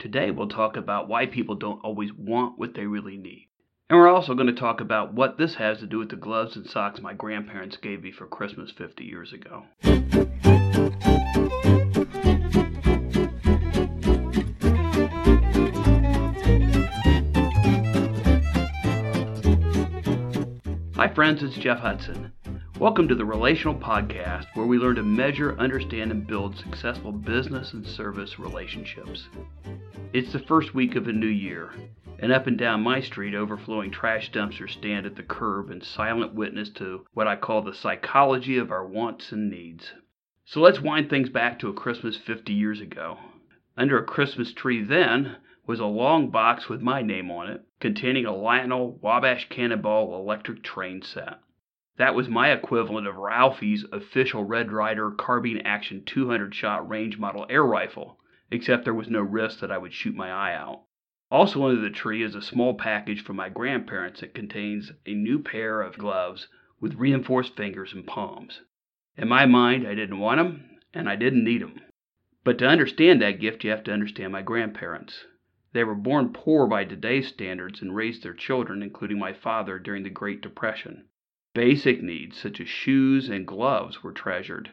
Today we'll talk about why people don't always want what they really need. And we're also going to talk about what this has to do with the gloves and socks my grandparents gave me for Christmas 50 years ago. Hi, friends, it's Jeff Hudson. Welcome to the Relational Podcast, where we learn to measure, understand, and build successful business and service relationships. It's the first week of a new year, and up and down my street, overflowing trash dumpsters stand at the curb in silent witness to what I call the psychology of our wants and needs. So let's wind things back to a Christmas 50 years ago. Under a Christmas tree then was a long box with my name on it, containing a Lionel Wabash Cannonball electric train set. That was my equivalent of Ralphie's official Red Ryder carbine action 200 shot range model air rifle, except there was no risk that I would shoot my eye out. Also under the tree is a small package from my grandparents that contains a new pair of gloves with reinforced fingers and palms. In my mind, I didn't want 'em, and I didn't need 'em. But to understand that gift, you have to understand my grandparents. They were born poor by today's standards and raised their children, including my father, during the Great Depression. Basic needs such as shoes and gloves were treasured.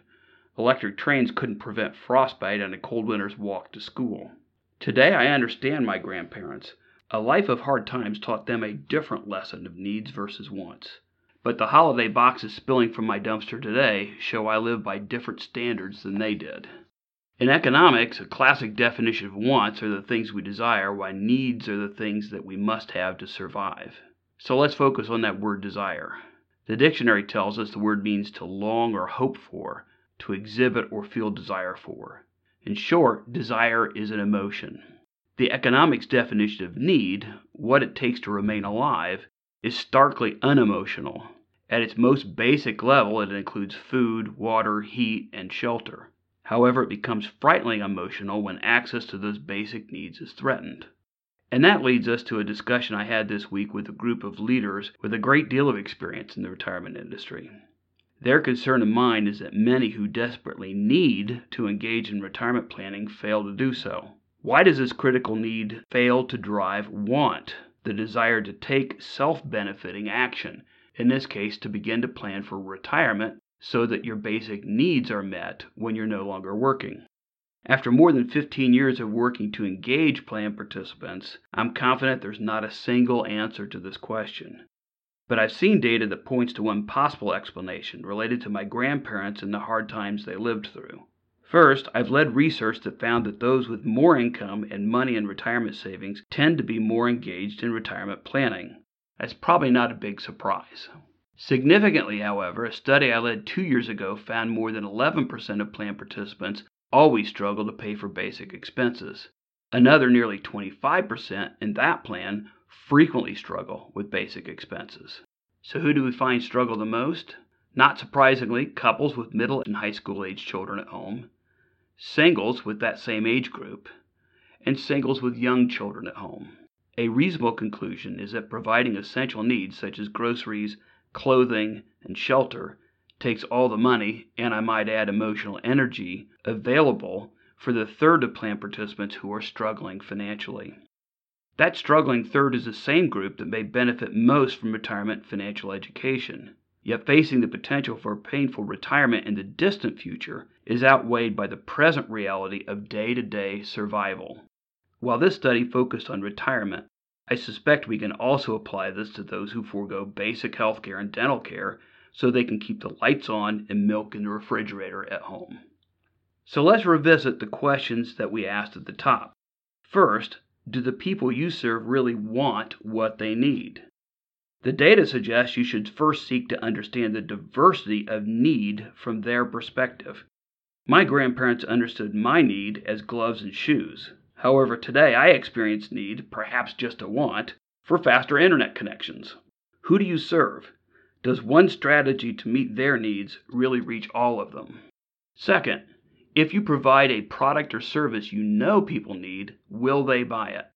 Electric trains couldn't prevent frostbite on a cold winter's walk to school. Today I understand my grandparents. A life of hard times taught them a different lesson of needs versus wants. But the holiday boxes spilling from my dumpster today show I live by different standards than they did. In economics, a classic definition of wants are the things we desire, while needs are the things that we must have to survive. So let's focus on that word desire. The dictionary tells us the word means to long or hope for, to exhibit or feel desire for. In short, desire is an emotion. The economics definition of need, what it takes to remain alive, is starkly unemotional. At its most basic level, it includes food, water, heat, and shelter. However, it becomes frighteningly emotional when access to those basic needs is threatened. And that leads us to a discussion I had this week with a group of leaders with a great deal of experience in the retirement industry. Their concern and mine is that many who desperately need to engage in retirement planning fail to do so. Why does this critical need fail to drive want, the desire to take self benefiting action, in this case, to begin to plan for retirement so that your basic needs are met when you're no longer working. After more than 15 years of working to engage plan participants, I'm confident there's not a single answer to this question. But I've seen data that points to one possible explanation related to my grandparents and the hard times they lived through. First, I've led research that found that those with more income and money in retirement savings tend to be more engaged in retirement planning. That's probably not a big surprise. Significantly, however, a study I led two years ago found more than 11% of plan participants always struggle to pay for basic expenses. Another nearly 25% in that plan frequently struggle with basic expenses. So, who do we find struggle the most? Not surprisingly, couples with middle and high school age children at home, singles with that same age group, and singles with young children at home. A reasonable conclusion is that providing essential needs such as groceries, clothing, and shelter takes all the money, and I might add emotional energy, available for the third of plan participants who are struggling financially. That struggling third is the same group that may benefit most from retirement financial education. Yet facing the potential for painful retirement in the distant future is outweighed by the present reality of day to day survival. While this study focused on retirement, I suspect we can also apply this to those who forego basic health care and dental care so they can keep the lights on and milk in the refrigerator at home. So let's revisit the questions that we asked at the top. First, do the people you serve really want what they need? The data suggests you should first seek to understand the diversity of need from their perspective. My grandparents understood my need as gloves and shoes. However, today I experience need, perhaps just a want, for faster internet connections. Who do you serve? Does one strategy to meet their needs really reach all of them? Second, if you provide a product or service you know people need, will they buy it?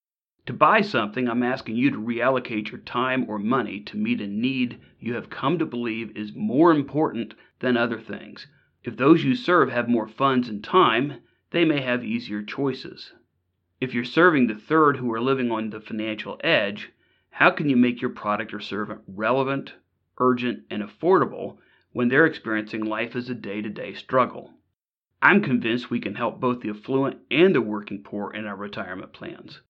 To buy something, I'm asking you to reallocate your time or money to meet a need you have come to believe is more important than other things. If those you serve have more funds and time, they may have easier choices. If you're serving the third who are living on the financial edge, how can you make your product or service relevant, urgent, and affordable when they're experiencing life as a day to day struggle? I'm convinced we can help both the affluent and the working poor in our retirement plans.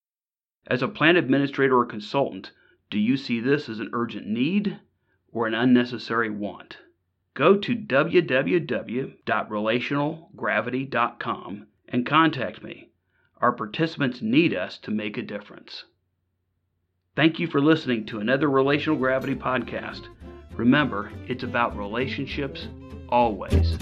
As a plan administrator or consultant, do you see this as an urgent need or an unnecessary want? Go to www.relationalgravity.com and contact me. Our participants need us to make a difference. Thank you for listening to another Relational Gravity podcast. Remember, it's about relationships always.